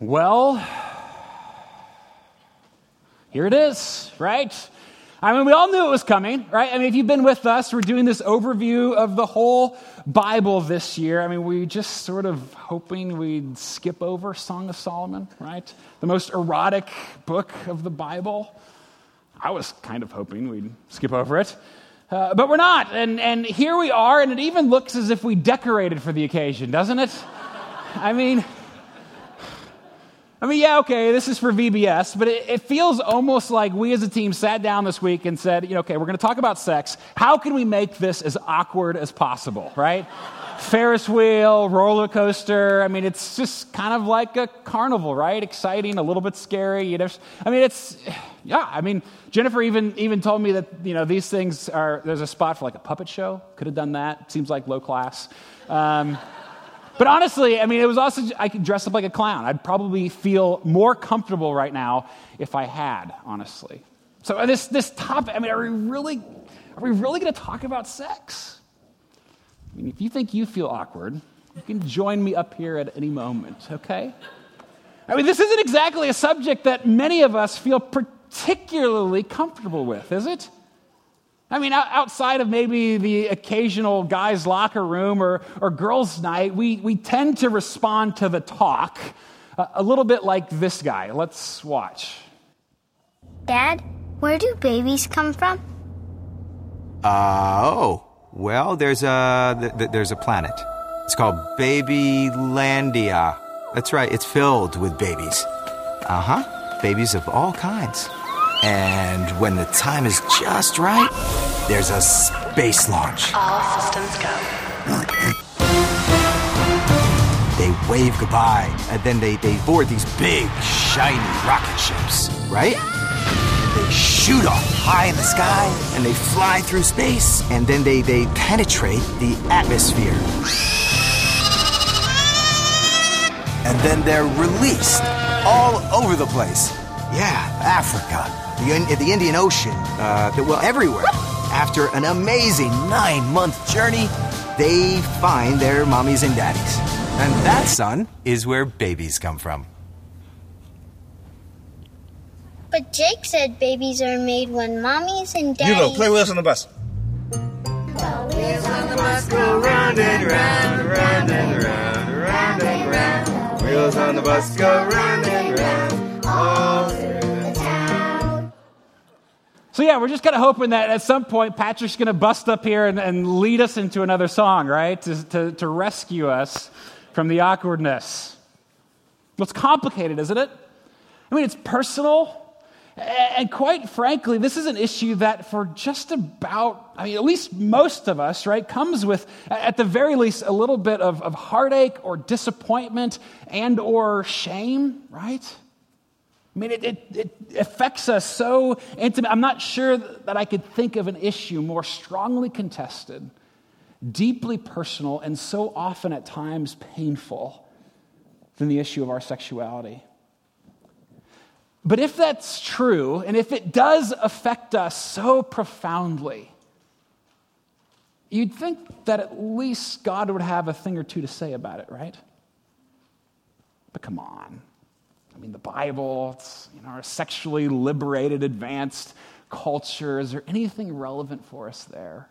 Well, here it is, right? I mean, we all knew it was coming, right? I mean, if you've been with us, we're doing this overview of the whole Bible this year. I mean, we just sort of hoping we'd skip over Song of Solomon, right? The most erotic book of the Bible. I was kind of hoping we'd skip over it. Uh, but we're not. And, and here we are, and it even looks as if we decorated for the occasion, doesn't it? I mean, I mean, yeah, okay, this is for VBS, but it, it, feels almost like we as a team sat down this week and said, you know, okay, we're going to talk about sex. How can we make this as awkward as possible, right? Ferris wheel, roller coaster. I mean, it's just kind of like a carnival, right? Exciting, a little bit scary. You know, I mean, it's, yeah. I mean, Jennifer even even told me that you know these things are. There's a spot for like a puppet show. Could have done that. Seems like low class. Um, but honestly, I mean, it was also, I could dress up like a clown. I'd probably feel more comfortable right now if I had, honestly. So this, this topic, I mean, are we really, are we really going to talk about sex? I mean, if you think you feel awkward, you can join me up here at any moment, okay? I mean, this isn't exactly a subject that many of us feel particularly comfortable with, is it? I mean, outside of maybe the occasional guy's locker room or, or girls' night, we, we tend to respond to the talk a little bit like this guy. Let's watch. Dad, where do babies come from? Uh, oh, well, there's a, th- th- there's a planet. It's called Babylandia. That's right, it's filled with babies. Uh huh, babies of all kinds. And when the time is just right, there's a space launch. All systems go. They wave goodbye, and then they, they board these big, shiny rocket ships, right? They shoot off high in the sky, and they fly through space, and then they, they penetrate the atmosphere. And then they're released all over the place. Yeah, Africa, the, the Indian Ocean, uh, well, everywhere. After an amazing nine month journey, they find their mommies and daddies. And that, son, is where babies come from. But Jake said babies are made when mommies and daddies. Hugo, play Wheels on the Bus. The wheels on the bus go round and round, round and round, round and round. Wheels on the bus go round and round, all yeah, we're just kind of hoping that at some point Patrick's going to bust up here and, and, lead us into another song, right? To, to, to rescue us from the awkwardness. It's complicated, isn't it? I mean, it's personal. And quite frankly, this is an issue that for just about, I mean, at least most of us, right, comes with, at the very least, a little bit of, of heartache or disappointment and or shame, right? I mean, it, it, it, affects us so intimate. I'm not sure that I could think of an issue more strongly contested, deeply personal, and so often at times painful than the issue of our sexuality. But if that's true, and if it does affect us so profoundly, you'd think that at least God would have a thing or two to say about it, right? But come on. I mean, the Bible, it's, you know, our sexually liberated, advanced culture. Is there anything relevant for us there?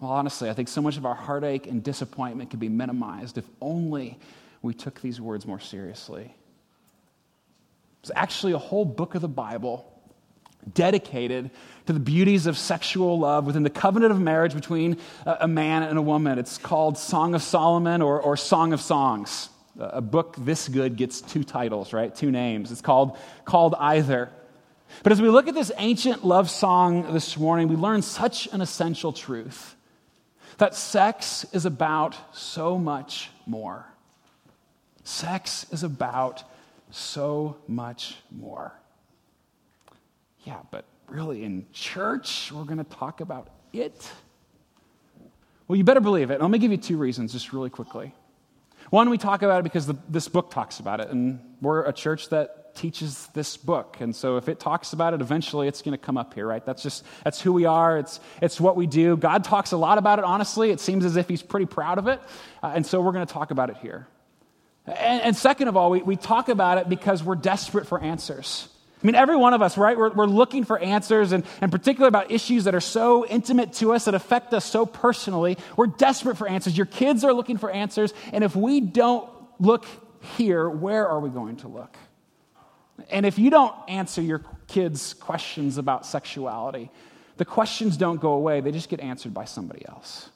Well, honestly, I think so much of our heartache and disappointment could be minimized if only we took these words more seriously. There's actually a whole book of the Bible dedicated to the beauties of sexual love within the covenant of marriage between a man and a woman. It's called Song of Solomon or, or Song of Songs a book this good gets two titles, right? Two names. It's called, called Either. But as we look at this ancient love song this morning, we learn such an essential truth that sex is about so much more. Sex is about so much more. Yeah, but really, in church, we're going to talk about it? Well, you better believe it. Let me give you two reasons just really quickly. One, we talk about it because the, this book talks about it, and we're a church that teaches this book. And so if it talks about it, eventually it's going to come up here, right? That's just, that's who we are. It's, it's what we do. God talks a lot about it, honestly. It seems as if he's pretty proud of it. Uh, and so we're going to talk about it here. And, and second of all, we, we talk about it because we're desperate for answers. I mean, every one of us, right? We're, we're looking for answers, and, and particularly about issues that are so intimate to us, that affect us so personally. We're desperate for answers. Your kids are looking for answers, and if we don't look here, where are we going to look? And if you don't answer your kids' questions about sexuality, the questions don't go away, they just get answered by somebody else.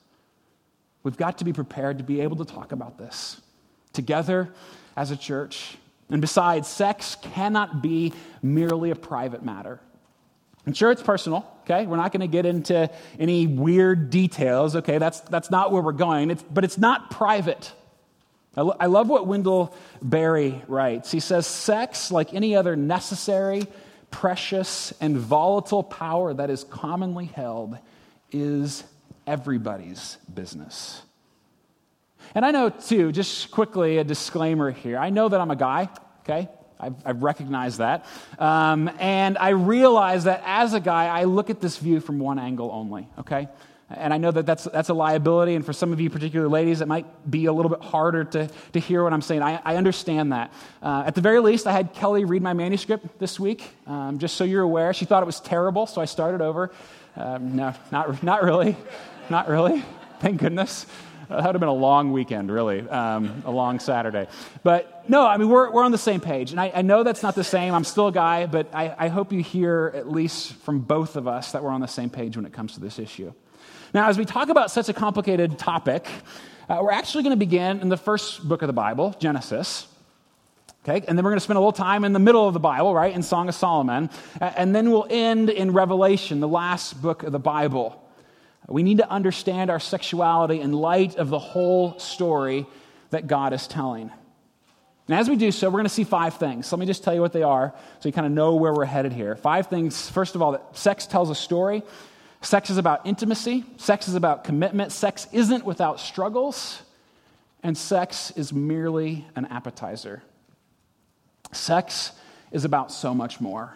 We've got to be prepared to be able to talk about this together as a church. And besides, sex cannot be merely a private matter. And sure, it's personal, okay? We're not going to get into any weird details, okay? That's, that's not where we're going, it's, but it's not private. I, lo- I love what Wendell Berry writes. He says, Sex, like any other necessary, precious, and volatile power that is commonly held, is everybody's business. And I know, too, just quickly a disclaimer here. I know that I'm a guy, okay? I've, I've recognized that. Um, and I realize that as a guy, I look at this view from one angle only, okay? And I know that that's, that's a liability, and for some of you, particularly ladies, it might be a little bit harder to, to hear what I'm saying. I, I understand that. Uh, at the very least, I had Kelly read my manuscript this week, um, just so you're aware. She thought it was terrible, so I started over. Um, no, not, not really. Not really. Thank goodness. That would have been a long weekend, really, um, a long Saturday. But no, I mean, we're, we're on the same page. And I, I know that's not the same. I'm still a guy, but I, I hope you hear, at least from both of us, that we're on the same page when it comes to this issue. Now, as we talk about such a complicated topic, uh, we're actually going to begin in the first book of the Bible, Genesis. Okay, and then we're going to spend a little time in the middle of the Bible, right, in Song of Solomon. And then we'll end in Revelation, the last book of the Bible. We need to understand our sexuality in light of the whole story that God is telling. And as we do so, we're going to see five things. let me just tell you what they are so you kind of know where we're headed here. Five things. First of all, that sex tells a story. Sex is about intimacy, sex is about commitment, sex isn't without struggles, and sex is merely an appetizer. Sex is about so much more.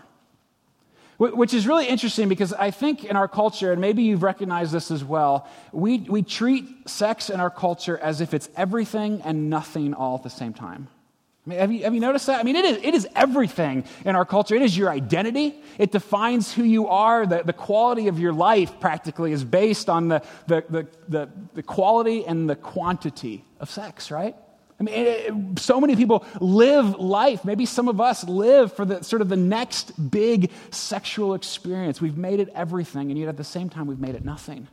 Which is really interesting because I think in our culture, and maybe you've recognized this as well, we, we treat sex in our culture as if it's everything and nothing all at the same time. I mean, have, you, have you noticed that? I mean, it is, it is everything in our culture. It is your identity, it defines who you are. The, the quality of your life practically is based on the, the, the, the, the quality and the quantity of sex, right? I mean, it, so many people live life. Maybe some of us live for the sort of the next big sexual experience. We've made it everything, and yet at the same time, we've made it nothing.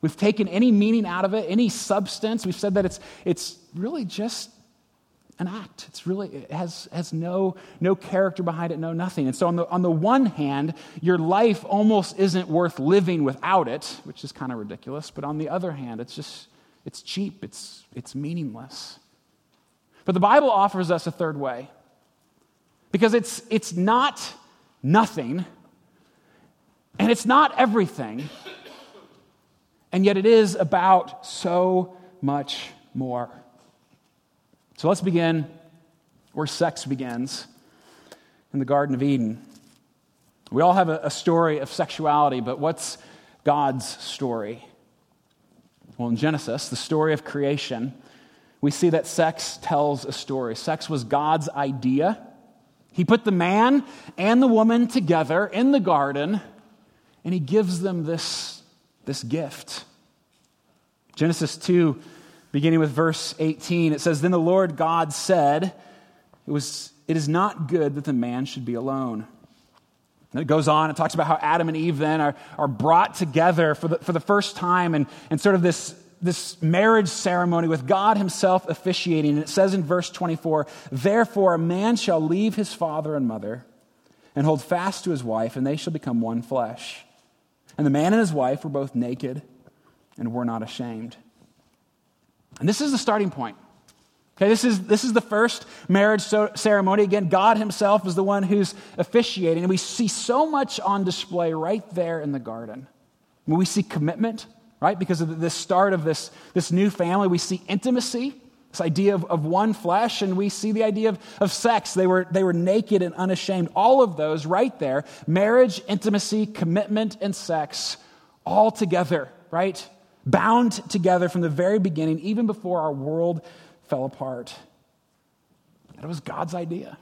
We've taken any meaning out of it, any substance. We've said that it's, it's really just an act. It's really, it has, has no, no character behind it, no nothing. And so, on the, on the one hand, your life almost isn't worth living without it, which is kind of ridiculous. But on the other hand, it's just, it's cheap, it's, it's meaningless. But the Bible offers us a third way because it's, it's not nothing and it's not everything, and yet it is about so much more. So let's begin where sex begins in the Garden of Eden. We all have a, a story of sexuality, but what's God's story? Well, in Genesis, the story of creation, we see that sex tells a story. Sex was God's idea. He put the man and the woman together in the garden, and he gives them this, this gift. Genesis 2, beginning with verse 18, it says, Then the Lord God said, It, was, it is not good that the man should be alone. And it goes on, it talks about how Adam and Eve then are, are brought together for the, for the first time and, and sort of this this marriage ceremony with God Himself officiating. And it says in verse 24, Therefore, a man shall leave his father and mother and hold fast to his wife, and they shall become one flesh. And the man and his wife were both naked and were not ashamed. And this is the starting point. Okay, this is, this is the first marriage so- ceremony. Again, God Himself is the one who's officiating. And we see so much on display right there in the garden. When we see commitment, right? Because of the start of this, this new family, we see intimacy, this idea of, of one flesh, and we see the idea of, of sex. They were, they were naked and unashamed. All of those right there marriage, intimacy, commitment, and sex, all together, right? Bound together from the very beginning, even before our world fell apart. that was God's idea.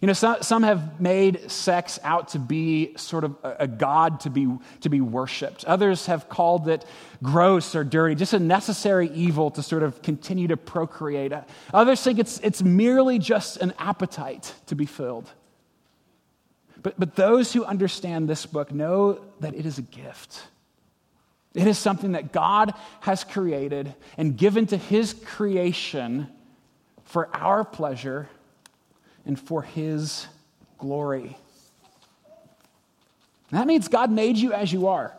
You know, some, some have made sex out to be sort of a, a, god to be, to be worshiped. Others have called it gross or dirty, just a necessary evil to sort of continue to procreate. Others think it's, it's merely just an appetite to be filled. But, but those who understand this book know that it is a gift. It is something that God has created and given to his creation for our pleasure and for his glory. That means God made you as you are.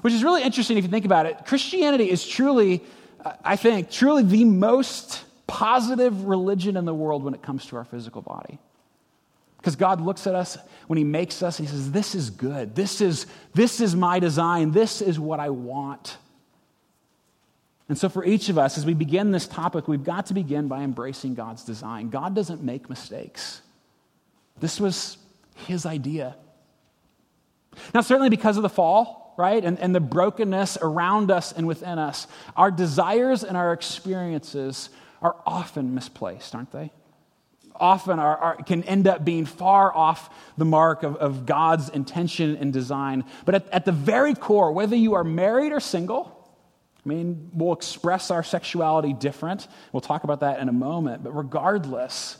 Which is really interesting if you think about it. Christianity is truly, uh, I think, truly the most positive religion in the world when it comes to our physical body. Because God looks at us when He makes us, He says, This is good. This is, this is my design. This is what I want. And so, for each of us, as we begin this topic, we've got to begin by embracing God's design. God doesn't make mistakes. This was His idea. Now, certainly because of the fall, right, and, and the brokenness around us and within us, our desires and our experiences are often misplaced, aren't they? often are, are, can end up being far off the mark of, of God's intention and design. But at, at the very core, whether you are married or single, I mean, we'll express our sexuality different. We'll talk about that in a moment. But regardless,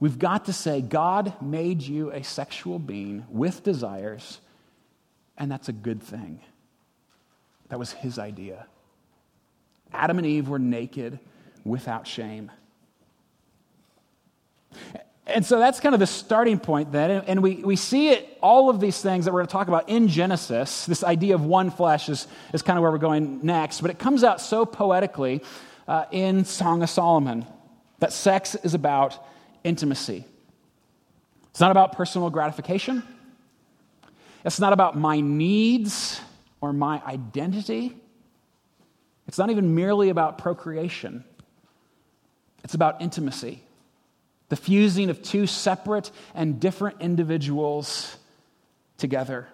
we've got to say God made you a sexual being with desires, and that's a good thing. That was his idea. Adam and Eve were naked without shame. And so that's kind of the starting point then. And we, we see it, all of these things that we're going to talk about in Genesis. This idea of one flesh is, is kind of where we're going next. But it comes out so poetically uh, in Song of Solomon that sex is about intimacy. It's not about personal gratification, it's not about my needs or my identity. It's not even merely about procreation, it's about intimacy the fusing of two separate and different individuals together.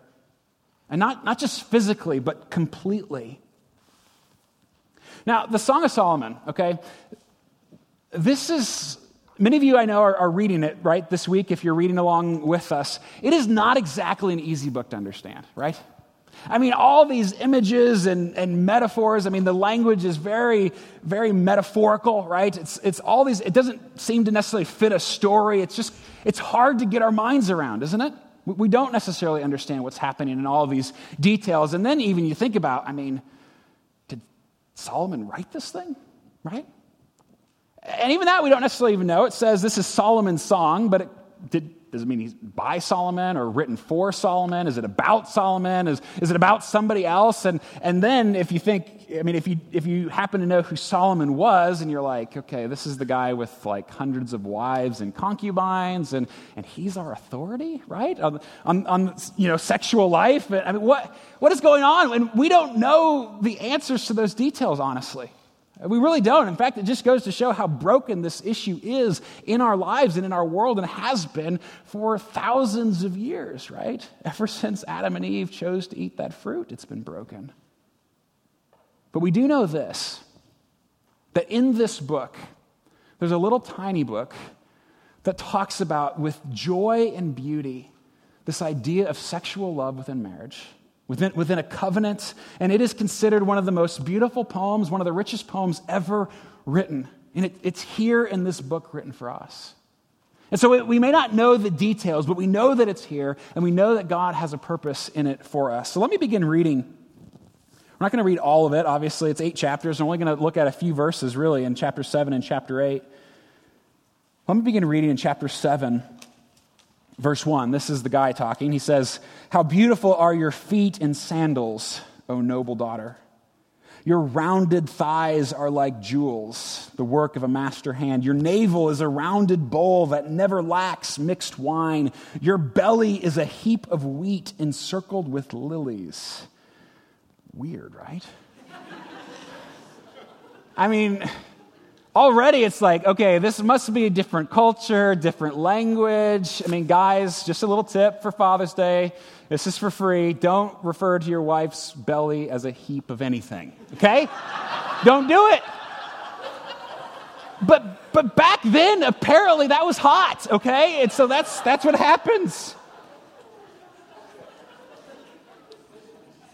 And not, not just physically, but completely. Now, the Song of Solomon, okay, this is, many of you I know are, are reading it, right, this week if you're reading along with us. It is not exactly an easy book to understand, right? I mean, all these images and, and metaphors. I mean, the language is very, very metaphorical, right? It's, it's all these, it doesn't seem to necessarily fit a story. It's just, it's hard to get our minds around, isn't it? We don't necessarily understand what's happening in all these details. And then even you think about, I mean, did Solomon write this thing, right? And even that we don't necessarily even know. It says this is Solomon's song, but it, did, does it mean he's by Solomon or written for Solomon? Is it about Solomon? Is, is it about somebody else? And, and then if you think, I mean, if you, if you happen to know who Solomon was and you're like, okay, this is the guy with like hundreds of wives and concubines and, and he's our authority, right? On, on, on you know, sexual life. I mean, what, what is going on? And we don't know the answers to those details, honestly. We really don't. In fact, it just goes to show how broken this issue is in our lives and in our world and has been for thousands of years, right? Ever since Adam and Eve chose to eat that fruit, it's been broken. But we do know this that in this book, there's a little tiny book that talks about, with joy and beauty, this idea of sexual love within marriage within, within a covenant, and it is considered one of the most beautiful poems, one of the richest poems ever written. And it, it's here in this book written for us. And so we, we may not know the details, but we know that it's here, and we know that God has a purpose in it for us. So let me begin reading. We're not going to read all of it. Obviously, it's eight chapters. I'm only going to look at a few verses, really, in chapter 7 and chapter 8. Let me begin reading in chapter 7 Verse 1, this is the guy talking. He says, How beautiful are your feet in sandals, O noble daughter. Your rounded thighs are like jewels, the work of a master hand. Your navel is a rounded bowl that never lacks mixed wine. Your belly is a heap of wheat encircled with lilies. Weird, right? I mean, already it's like, okay, this must be a different culture, different language. I mean, guys, just a little tip for Father's Day. This is for free. Don't refer to your wife's belly as a heap of anything, okay? Don't do it. but, but back then, apparently that was hot, okay? And so that's, that's what happens.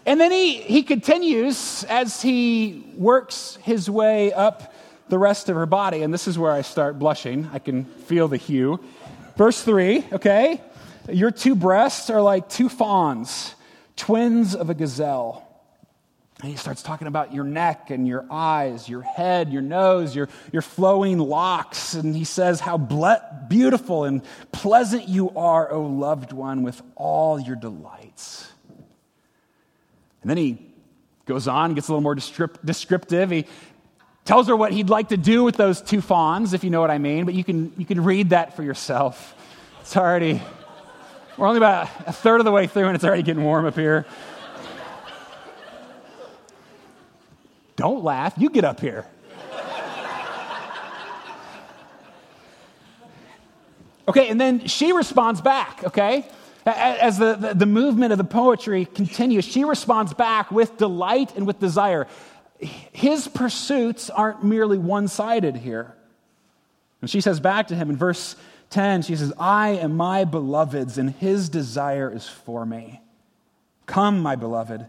And then he, he continues as he works his way up the rest of her body. And this is where I start blushing. I can feel the hue. Verse 3, okay? Your two breasts are like two fawns, twins of a gazelle. And he starts talking about your neck and your eyes, your head, your nose, your, your flowing locks. And he says how ble- beautiful and pleasant you are, O loved one, with all your delights. And then he goes on, gets a little more descriptive. He tells her what he'd like to do with those two fawns, if you know what I mean, but you can, you can read that for yourself. It's already, we're only about a third of the way through and it's already getting warm up here. Don't laugh, you get up here. Okay, and then she responds back, okay? As the, the, the, movement of the poetry continues, she responds back with delight and with desire. His pursuits aren't merely one sided here. And she says back to him in verse 10, she says, I am my beloved's, and his desire is for me. Come, my beloved.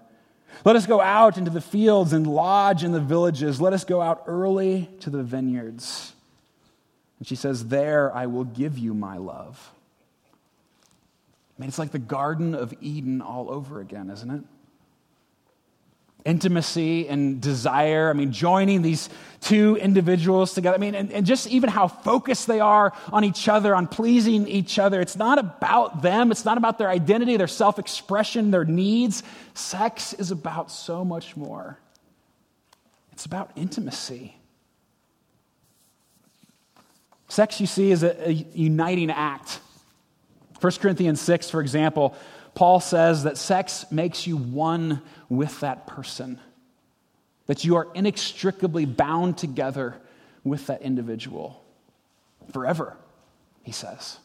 Let us go out into the fields and lodge in the villages. Let us go out early to the vineyards. And she says, There I will give you my love. I mean, it's like the Garden of Eden all over again, isn't it? Intimacy and desire. I mean, joining these two individuals together. I mean, and, and just even how focused they are on each other, on pleasing each other. It's not about them, it's not about their identity, their self expression, their needs. Sex is about so much more. It's about intimacy. Sex, you see, is a, a uniting act. 1 Corinthians 6, for example, Paul says that sex makes you one with that person, that you are inextricably bound together with that individual forever, he says.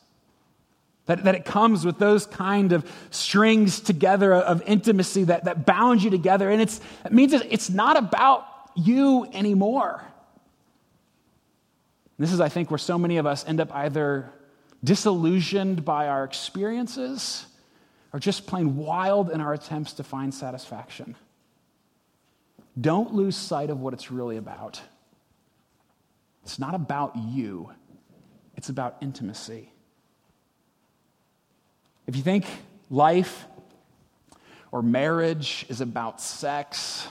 That, that it comes with those kind of strings together of intimacy that, that bound you together. And it's, it means it's not about you anymore. This is, I think, where so many of us end up either disillusioned by our experiences, or just plain wild in our attempts to find satisfaction. Don't lose sight of what it's really about. It's not about you, it's about intimacy. If you think life or marriage is about sex,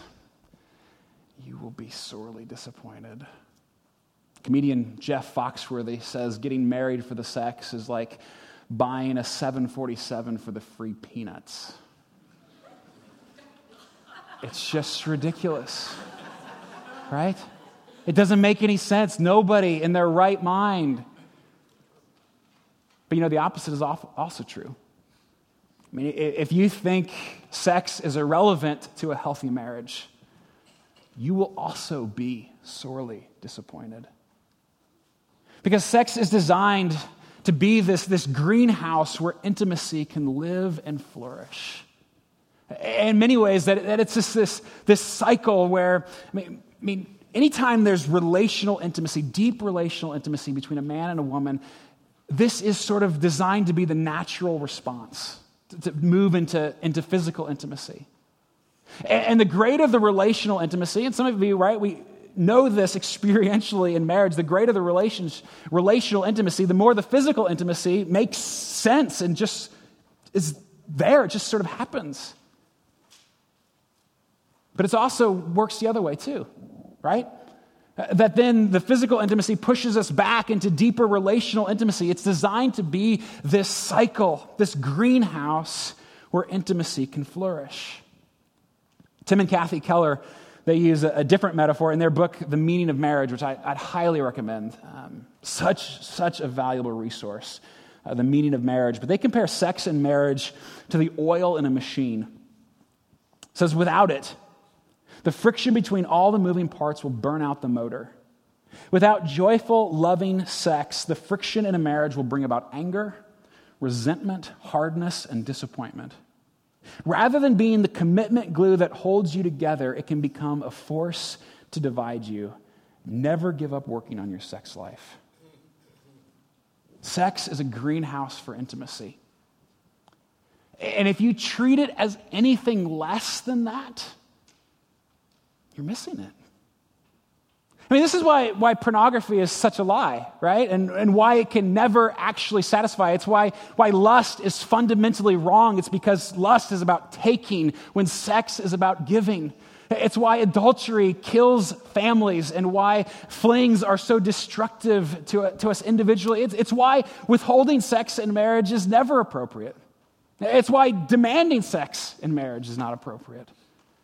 you will be sorely disappointed. Comedian Jeff Foxworthy says getting married for the sex is like buying a 747 for the free peanuts. It's just ridiculous, right? It doesn't make any sense. Nobody in their right mind. But you know, the opposite is also true. I mean, if you think sex is irrelevant to a healthy marriage, you will also be sorely disappointed. Because sex is designed to be this, this greenhouse where intimacy can live and flourish. In many ways, that, that it's just this, this cycle where, I mean, I mean, anytime there's relational intimacy, deep relational intimacy between a man and a woman, this is sort of designed to be the natural response to, to move into, into physical intimacy. And, and the greater the relational intimacy, and some of you, right, we, know this experientially in marriage, the greater the relations, relational intimacy, the more the physical intimacy makes sense and just is there. It just sort of happens. But it also works the other way too, right? Uh, that then the physical intimacy pushes us back into deeper relational intimacy. It's designed to be this cycle, this greenhouse where intimacy can flourish. Tim and Kathy Keller they use a, a, different metaphor in their book, The Meaning of Marriage, which I, would highly recommend. Um, such, such a valuable resource, uh, The Meaning of Marriage. But they compare sex and marriage to the oil in a machine. It says, without it, the friction between all the moving parts will burn out the motor. Without joyful, loving sex, the friction in a marriage will bring about anger, resentment, hardness, and disappointment. Rather than being the commitment glue that holds you together, it can become a force to divide you. never give up working on your sex life. Sex is a greenhouse for intimacy. And if you treat it as anything less than that, you're missing it. I mean, this is why, why pornography is such a lie, right? And, and why it can never actually satisfy. It's why, why lust is fundamentally wrong. It's because lust is about taking when sex is about giving. It's why adultery kills families and why flings are so destructive to, to us individually. It's, it's why withholding sex in marriage is never appropriate. It's why demanding sex in marriage is not appropriate.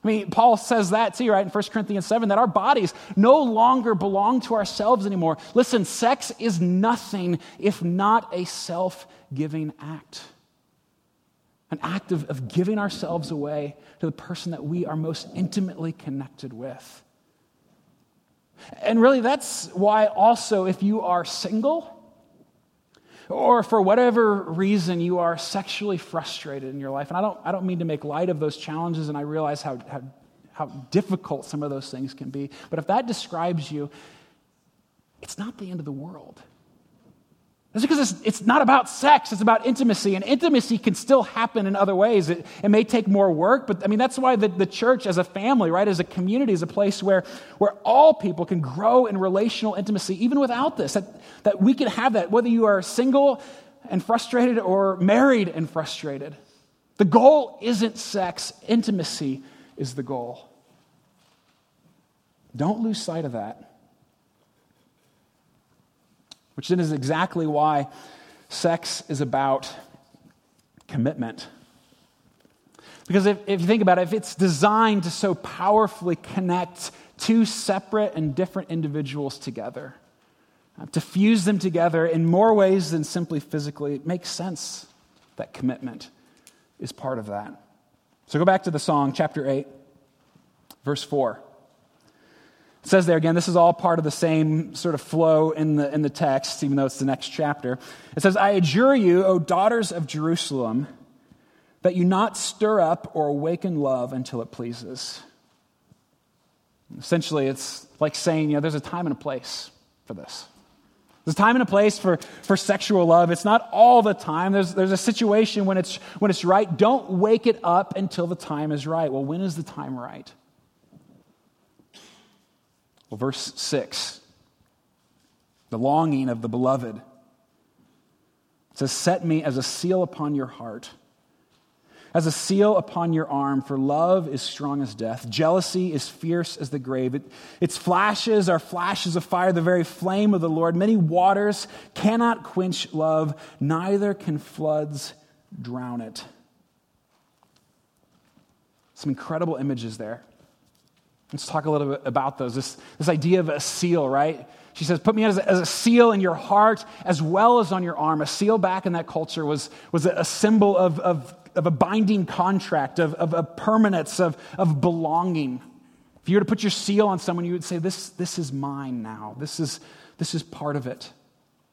I mean, Paul says that too, right, in 1 Corinthians 7, that our bodies no longer belong to ourselves anymore. Listen, sex is nothing if not a self giving act. An act of, of giving ourselves away to the person that we are most intimately connected with. And really, that's why also, if you are single, or for whatever reason you are sexually frustrated in your life, and I don't, I don't mean to make light of those challenges, and I realize how, how, how difficult some of those things can be, but if that describes you, it's not the end of the world. That's because it's, it's not about sex, it's about intimacy. And intimacy can still happen in other ways. It, it may take more work, but I mean, that's why the, the church as a family, right, as a community, is a place where, where all people can grow in relational intimacy, even without this. That, that we can have that, whether you are single and frustrated or married and frustrated. The goal isn't sex, intimacy is the goal. Don't lose sight of that which then is exactly why sex is about commitment. Because if, if you think about it, if it's designed to so powerfully connect two separate and different individuals together, uh, to fuse them together in more ways than simply physically, it makes sense that commitment is part of that. So go back to the song, chapter 8, verse 4. It says there again, this is all part of the same sort of flow in the, in the text, even though it's the next chapter. It says, I adjure you, O daughters of Jerusalem, that you not stir up or awaken love until it pleases. Essentially, it's like saying, you know, there's a time and a place for this. There's a time and a place for, for sexual love. It's not all the time. There's, there's a situation when it's, when it's right. Don't wake it up until the time is right. Well, when is the time right? Well, verse 6 the longing of the beloved. It says, Set me as a seal upon your heart, as a seal upon your arm, for love is strong as death. Jealousy is fierce as the grave. It, its flashes are flashes of fire, the very flame of the Lord. Many waters cannot quench love, neither can floods drown it. Some incredible images there. Let's talk a little bit about those. This, this idea of a seal, right? She says, Put me as a, as a, seal in your heart as well as on your arm. A seal back in that culture was, was a symbol of, of, of a binding contract, of, of a permanence, of, of belonging. If you were to put your seal on someone, you would say, This, this is mine now. This is, this is part of it.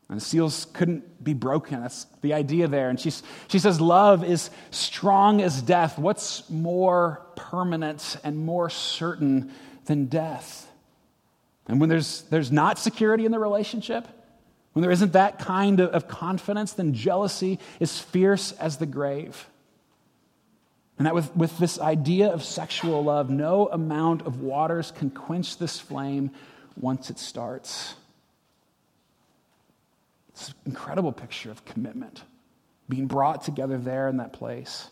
And the seals couldn't be broken. That's the idea there. And she's, she says, Love is strong as death. What's more permanent and more certain than death? And when there's, there's not security in the relationship, when there isn't that kind of, of confidence, then jealousy is fierce as the grave. And that with, with this idea of sexual love, no amount of waters can quench this flame once it starts. It's an incredible picture of commitment being brought together there in that place.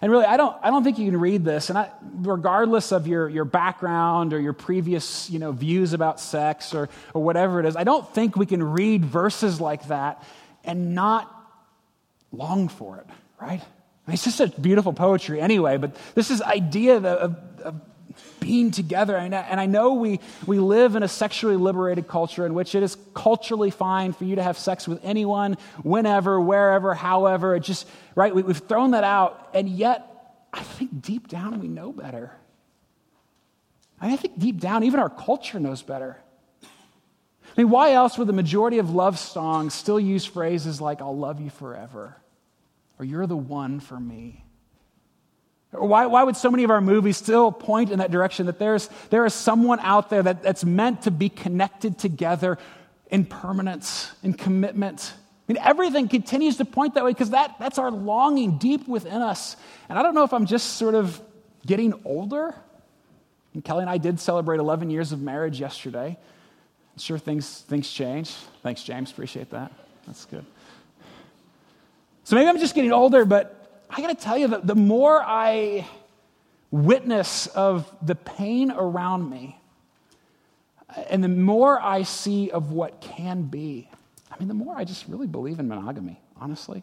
And really, I don't, I don't think you can read this, and I, regardless of your, your background or your previous you know, views about sex or, or whatever it is, I don't think we can read verses like that and not long for it, right? I mean, it's just such beautiful poetry anyway, but this is idea of, of, of being together. And I know we, we live in a sexually liberated culture in which it is culturally fine for you to have sex with anyone, whenever, wherever, however. It just, right? We, we've thrown that out. And yet, I think deep down we know better. I, mean, I think deep down, even our culture knows better. I mean, why else would the majority of love songs still use phrases like, I'll love you forever? Or you're the one for me? Why, why would so many of our movies still point in that direction that there's, there is someone out there that, that's meant to be connected together in permanence, in commitment? I mean, everything continues to point that way because that, that's our longing deep within us. And I don't know if I'm just sort of getting older. And Kelly and I did celebrate 11 years of marriage yesterday. I'm sure things, things change. Thanks, James. Appreciate that. That's good. So maybe I'm just getting older, but I got to tell you that the more I witness of the pain around me, and the more I see of what can be, I mean, the more I just really believe in monogamy, honestly.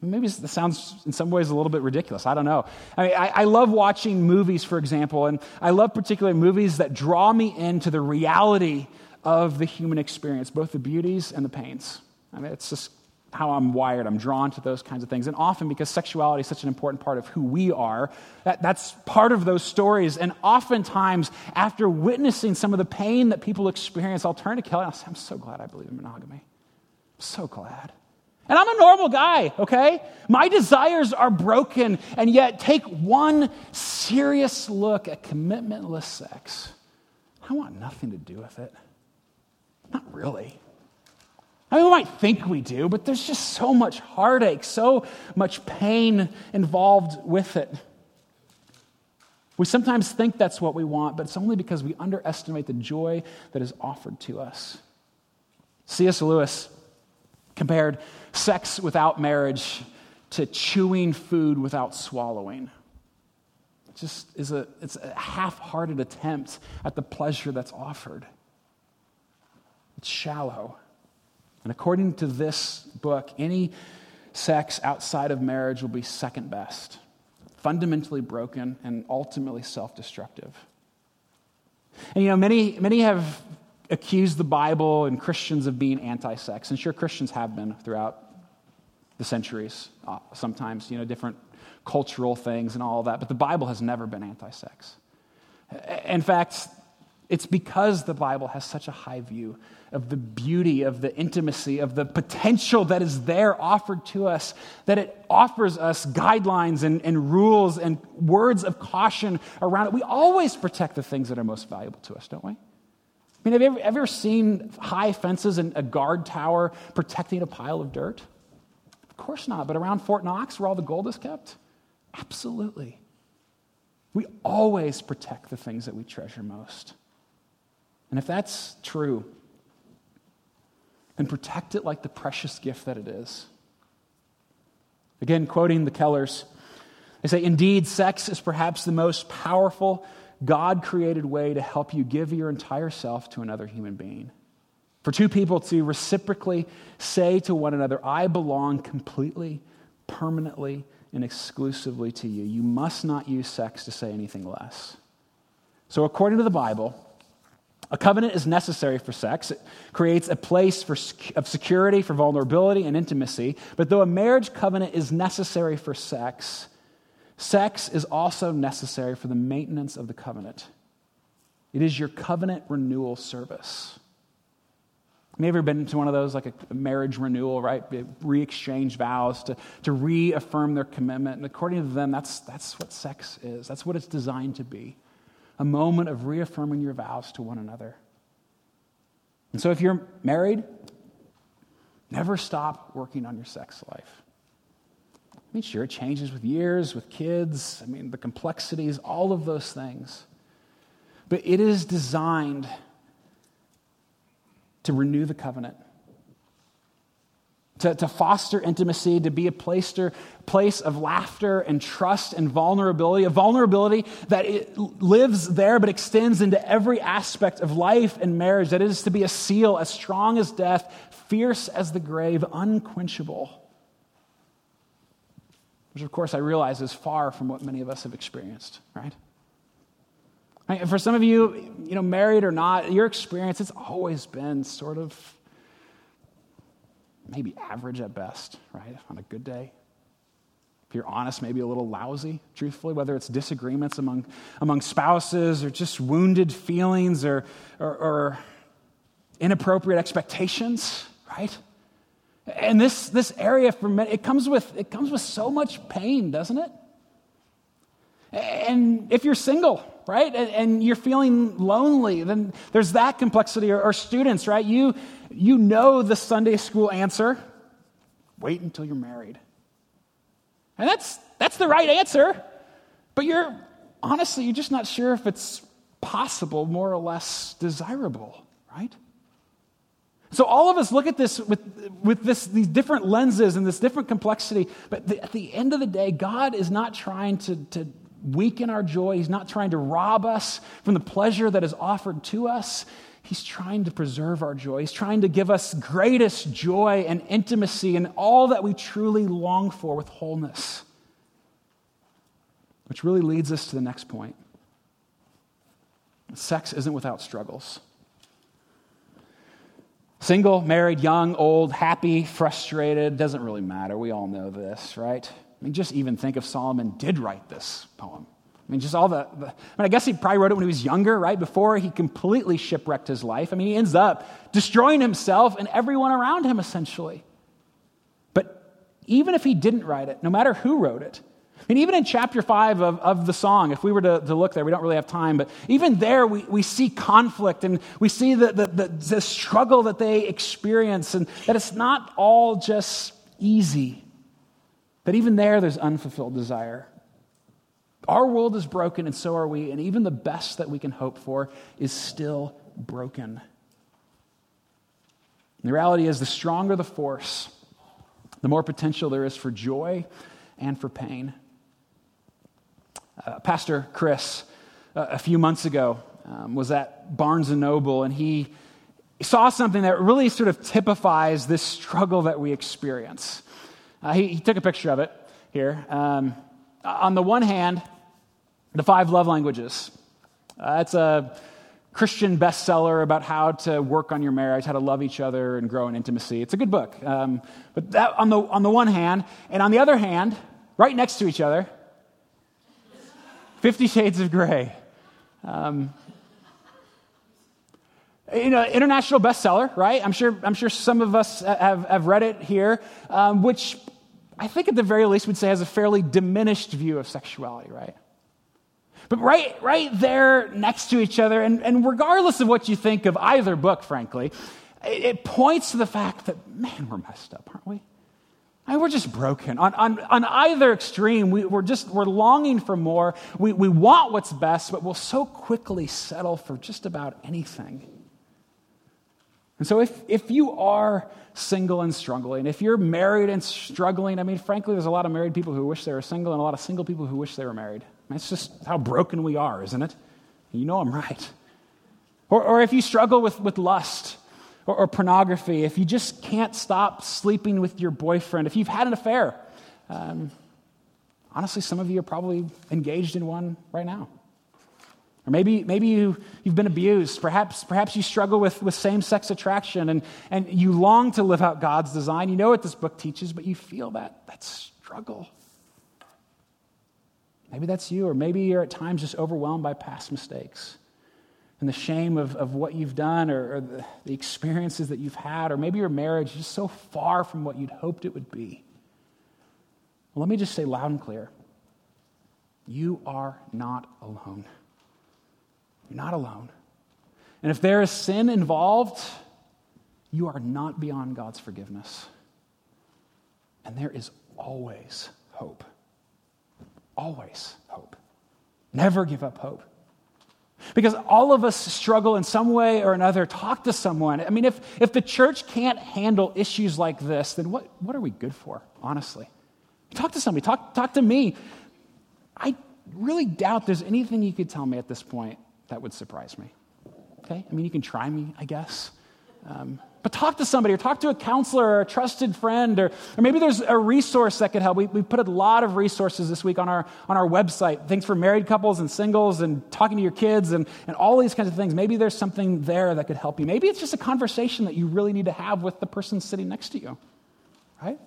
Maybe this sounds in some ways a little bit ridiculous. I don't know. I, mean, I, I, love watching movies, for example, and I love particularly movies that draw me into the reality of the human experience, both the beauties and the pains. I mean, it's just how I'm wired. I'm drawn to those kinds of things. And often, because sexuality is such an important part of who we are, that, that's part of those stories. And oftentimes, after witnessing some of the pain that people experience, I'll turn to Kelly and I'll say, I'm so glad I believe in monogamy. I'm so glad. And I'm a normal guy, okay? My desires are broken, and yet take one serious look at commitmentless sex. I want nothing to do with it. Not really. I mean, we might think we do, but there's just so much heartache, so much pain involved with it. We sometimes think that's what we want, but it's only because we underestimate the joy that is offered to us. C.S. Lewis compared sex without marriage to chewing food without swallowing. It just is a, it's a half hearted attempt at the pleasure that's offered. It's shallow. And according to this book, any sex outside of marriage will be second best, fundamentally broken, and ultimately self destructive. And you know, many, many have accused the Bible and Christians of being anti sex. And sure, Christians have been throughout the centuries, uh, sometimes, you know, different cultural things and all of that. But the Bible has never been anti sex. In fact, it's because the Bible has such a high view of the beauty, of the intimacy, of the potential that is there offered to us, that it offers us guidelines and, and rules and words of caution around it. We always protect the things that are most valuable to us, don't we? I mean, have you ever, ever seen high fences and a guard tower protecting a pile of dirt? Of course not. But around Fort Knox, where all the gold is kept? Absolutely. We always protect the things that we treasure most. And if that's true, then protect it like the precious gift that it is. Again, quoting the Kellers, they say, Indeed, sex is perhaps the most powerful God created way to help you give your entire self to another human being. For two people to reciprocally say to one another, I belong completely, permanently, and exclusively to you. You must not use sex to say anything less. So, according to the Bible, a covenant is necessary for sex. It creates a place for, of security, for vulnerability, and intimacy. But though a marriage covenant is necessary for sex, Sex is also necessary for the maintenance of the covenant. It is your covenant renewal service. Have you ever been to one of those, like a marriage renewal, right? Re exchange vows to, to reaffirm their commitment. And according to them, that's, that's what sex is. That's what it's designed to be a moment of reaffirming your vows to one another. And so if you're married, never stop working on your sex life. I mean, sure, it changes with years, with kids, I mean, the complexities, all of those things. But it is designed to renew the covenant, to, to foster intimacy, to be a place, to, place of laughter and trust and vulnerability, a vulnerability that lives there but extends into every aspect of life and marriage, that is to be a seal as strong as death, fierce as the grave, unquenchable. Which, of course, I realize is far from what many of us have experienced, right? For some of you, you know, married or not, your experience, it's always been sort of maybe average at best, right? On a good day. If you're honest, maybe a little lousy, truthfully, whether it's disagreements among, among spouses or just wounded feelings or, or, or inappropriate expectations, right? And this, this area for many, it comes with it comes with so much pain, doesn't it? And if you're single, right, and, and you're feeling lonely, then there's that complexity. Or, or students, right, you, you know the Sunday school answer wait until you're married. And that's, that's the right answer, but you're honestly, you're just not sure if it's possible, more or less desirable, right? So all of us look at this with, with this, these different lenses and this different complexity, but the, at the end of the day, God is not trying to, to weaken our joy. He's not trying to rob us from the pleasure that is offered to us. He's trying to preserve our joy. He's trying to give us greatest joy and intimacy and all that we truly long for with wholeness. Which really leads us to the next point. Sex isn't without struggles. Single, married, young, old, happy, frustrated, doesn't really matter. We all know this, right? I mean, just even think if Solomon did write this poem. I mean, just all the, the, I mean, I guess he probably wrote it when he was younger, right? Before he completely shipwrecked his life. I mean, he ends up destroying himself and everyone around him, essentially. But even if he didn't write it, no matter who wrote it, I mean, even in chapter five of, of the song, if we were to, to look there, we don't really have time, but even there we, we see conflict and we see the, the, the, the struggle that they experience and that it's not all just easy. But even there, there's unfulfilled desire. Our world is broken, and so are we, and even the best that we can hope for is still broken. And the reality is, the stronger the force, the more potential there is for joy and for pain. Uh, Pastor Chris, uh, a few months ago, um, was at Barnes and Noble, and he saw something that really sort of typifies this struggle that we experience. Uh, he, he, took a picture of it here. Um, on the one hand, the five love languages. Uh, it's a Christian bestseller about how to work on your marriage, how to love each other and grow in intimacy. It's a good book. Um, but that on the, on the one hand, and on the other hand, right next to each other, Fifty Shades of Grey. Um, you know, international bestseller, right? I'm sure, I'm sure some of us have, have read it here, um, which I think at the very least we'd say has a fairly diminished view of sexuality, right? But right, right there next to each other, and, and regardless of what you think of either book, frankly, it, it points to the fact that, man, we're messed up, aren't we? I mean, we're just broken. On, on, on either extreme, we, we, are just, we're longing for more. We, we want what's best, but we'll so quickly settle for just about anything. And so, if, if you are single and struggling, if you're married and struggling, I mean, frankly, there's a lot of married people who wish they were single and a lot of single people who wish they were married. That's just how broken we are, isn't it? You know I'm right. Or, or if you struggle with, with lust or, or, pornography, if you just can't stop sleeping with your boyfriend, if you've had an affair, um, honestly, some of you are probably engaged in one right now. Or maybe, maybe you, you've been abused. Perhaps, perhaps you struggle with, with same sex attraction and, and you long to live out God's design. You know what this book teaches, but you feel that, that struggle. Maybe that's you, or maybe you're at times just overwhelmed by past mistakes and the shame of, of what you've done or, or the, the experiences that you've had, or maybe your marriage is just so far from what you'd hoped it would be. Well, let me just say loud and clear you are not alone. You're not alone. And if there is sin involved, you are not beyond God's forgiveness. And there is always hope. Always hope. Never give up hope. Because all of us struggle in some way or another. Talk to someone. I mean, if, if the church can't handle issues like this, then what, what are we good for, honestly? Talk to somebody. Talk, talk to me. I really doubt there's anything you could tell me at this point that would surprise me. Okay? I mean, you can try me, I guess. Um, but talk to somebody or talk to a counselor or a trusted friend, or, or maybe there's a resource that could help. We, we put a lot of resources this week on our, on our website, things for married couples and singles and talking to your kids and, and all these kinds of things. Maybe there's something there that could help you. Maybe it's just a conversation that you really need to have with the person sitting next to you, right?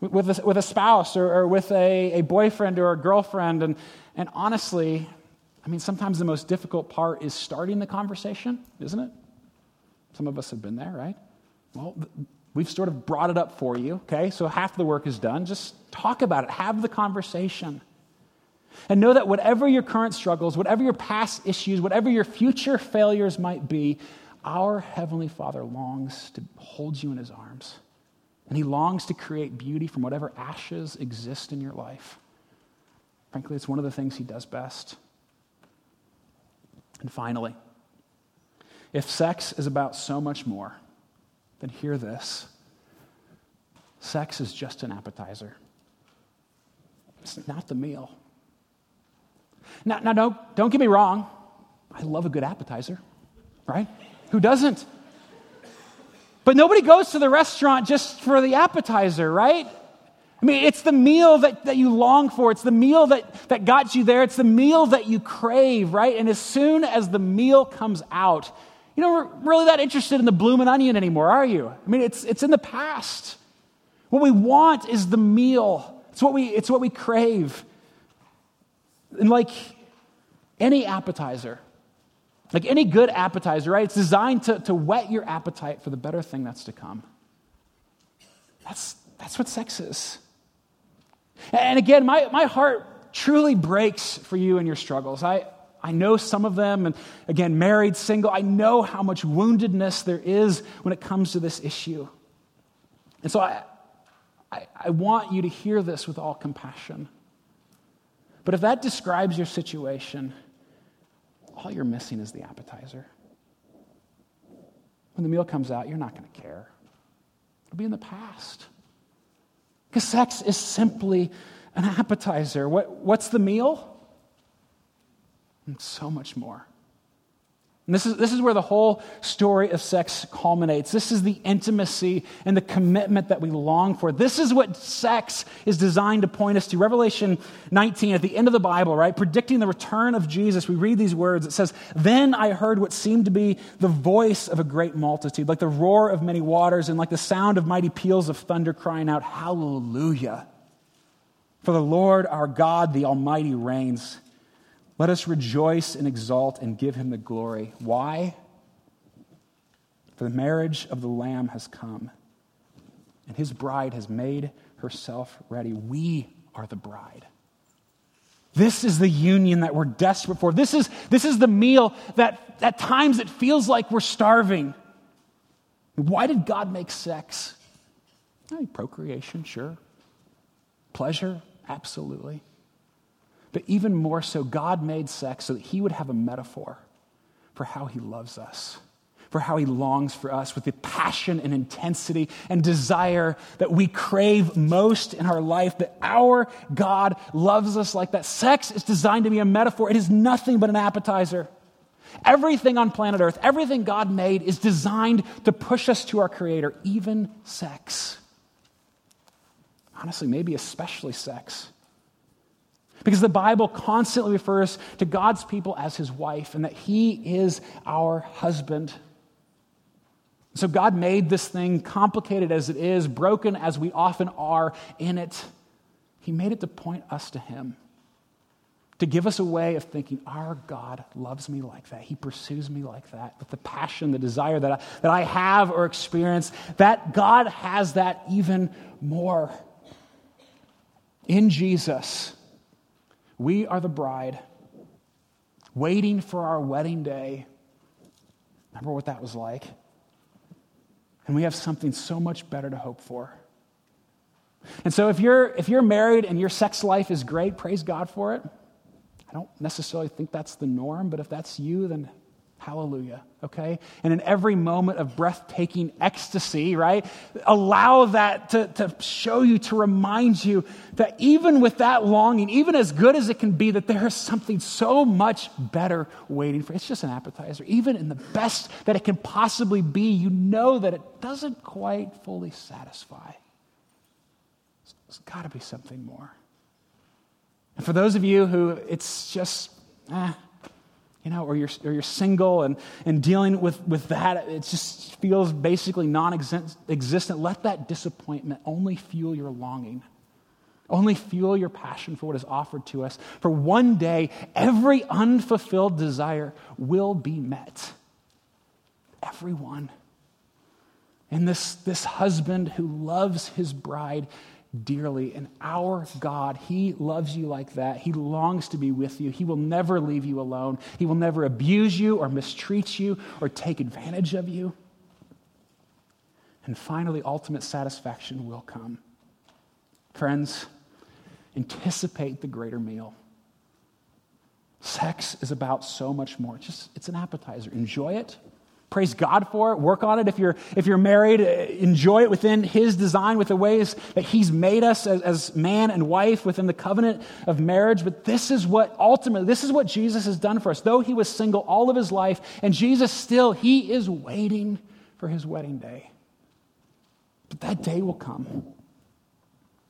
With a, with a spouse or, or with a, a boyfriend or a girlfriend. And, and honestly, I mean, sometimes the most difficult part is starting the conversation, isn't it? Some of us have been there, right? Well, we've sort of brought it up for you, okay? So half the work is done. Just talk about it, have the conversation. And know that whatever your current struggles, whatever your past issues, whatever your future failures might be, our Heavenly Father longs to hold you in His arms. And He longs to create beauty from whatever ashes exist in your life. Frankly, it's one of the things He does best. And finally, if sex is about so much more, then hear this sex is just an appetizer, it's not the meal. Now, now don't, don't get me wrong. I love a good appetizer, right? Who doesn't? But nobody goes to the restaurant just for the appetizer, right? I mean, it's the meal that, that you long for. It's the meal that, that got you there. It's the meal that you crave, right? And as soon as the meal comes out, you know, we're really that interested in the blooming onion anymore, are you? I mean, it's, it's in the past. What we want is the meal. It's what we, it's what we crave. And like any appetizer, like any good appetizer, right? It's designed to, to whet your appetite for the better thing that's to come. That's, that's what sex is. And again, my, my heart truly breaks for you and your struggles. I, I know some of them, and again, married, single, I know how much woundedness there is when it comes to this issue. And so I, I, I want you to hear this with all compassion. But if that describes your situation, all you're missing is the appetizer. When the meal comes out, you're not going to care. It'll be in the past. Because sex is simply an appetizer. What, what's the meal? And so much more. And this is, this is where the whole story of sex culminates. This is the intimacy and the commitment that we long for. This is what sex is designed to point us to. Revelation 19, at the end of the Bible, right, predicting the return of Jesus, we read these words. It says, Then I heard what seemed to be the voice of a great multitude, like the roar of many waters and like the sound of mighty peals of thunder crying out, Hallelujah! For the Lord our God, the Almighty, reigns. Let us rejoice and exult and give him the glory. Why? For the marriage of the Lamb has come, and his bride has made herself ready. We are the bride. This is the union that we're desperate for. This is, this is the meal that at times it feels like we're starving. Why did God make sex? I mean, procreation, sure. Pleasure, absolutely. But even more so, God made sex so that He would have a metaphor for how He loves us, for how He longs for us with the passion and intensity and desire that we crave most in our life, that our God loves us like that. Sex is designed to be a metaphor, it is nothing but an appetizer. Everything on planet Earth, everything God made is designed to push us to our Creator, even sex. Honestly, maybe especially sex. Because the Bible constantly refers to God's people as his wife and that he is our husband. So God made this thing, complicated as it is, broken as we often are in it. He made it to point us to him, to give us a way of thinking, our God loves me like that. He pursues me like that, with the passion, the desire that I, that I have or experience, that God has that even more. In Jesus, we are the bride, waiting for our wedding day. Remember what that was like? And we have something so much better to hope for. And so if you're if you're married and your sex life is great, praise God for it. I don't necessarily think that's the norm, but if that's you, then Hallelujah. Okay? And in every moment of breathtaking ecstasy, right? Allow that to, to show you, to remind you that even with that longing, even as good as it can be, that there is something so much better waiting for. It's just an appetizer. Even in the best that it can possibly be, you know that it doesn't quite fully satisfy. There's got to be something more. And for those of you who it's just, eh, you know, or you're, or you're single and, and dealing with, with that, it just feels basically non existent. Let that disappointment only fuel your longing, only fuel your passion for what is offered to us. For one day, every unfulfilled desire will be met. Everyone. And this, this husband who loves his bride dearly. And our God, He loves you like that. He longs to be with you. He will never leave you alone. He will never abuse you or mistreat you or take advantage of you. And finally, ultimate satisfaction will come. Friends, anticipate the greater meal. Sex is about so much more. It's just it's an appetizer. Enjoy it. Praise God for it. Work on it. If you're, if you're married, uh, enjoy it within His design, with the ways that He's made us as, as man and wife within the covenant of marriage. But this is what ultimately, this is what Jesus has done for us. Though He was single all of His life, and Jesus still, He is waiting for His wedding day. But that day will come.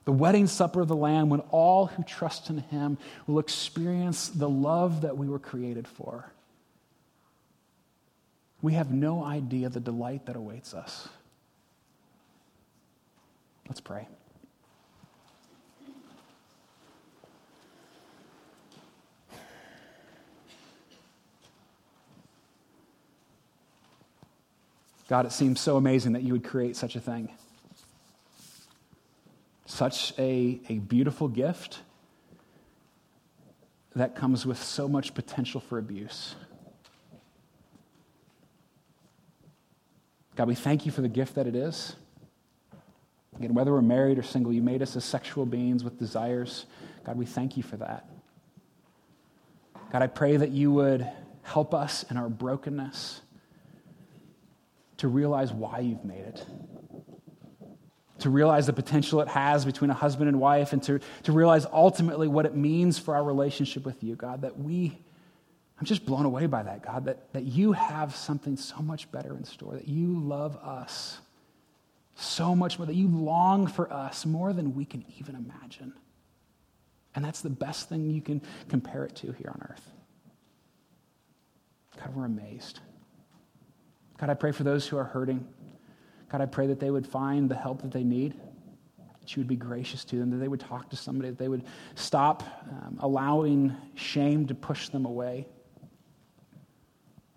The wedding supper of the Lamb, when all who trust in Him will experience the love that we were created for. We have no idea the delight that awaits us. Let's pray. God, it seems so amazing that you would create such a thing. Such a, a beautiful gift that comes with so much potential for abuse. God, we thank you for the gift that it is. Again, whether we're married or single, you made us as sexual beings with desires. God, we thank you for that. God, I pray that you would help us in our brokenness to realize why you've made it, to realize the potential it has between a husband and wife, and to, to realize ultimately what it means for our relationship with you, God, that we I'm just blown away by that, God, that, that you have something so much better in store, that you love us so much more, that you long for us more than we can even imagine. And that's the best thing you can compare it to here on earth. God, we're amazed. God, I pray for those who are hurting. God, I pray that they would find the help that they need, that you would be gracious to them, that they would talk to somebody, that they would stop um, allowing shame to push them away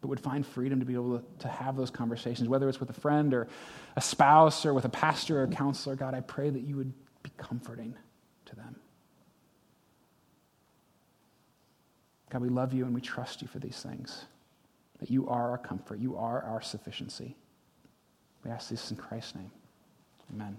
but would find freedom to be able to, have those conversations, whether it's with a friend or a spouse or with a pastor or a counselor. God, I pray that you would be comforting to them. God, we love you and we trust you for these things. That you are our comfort, you are our sufficiency. We ask this in Christ's name. Amen.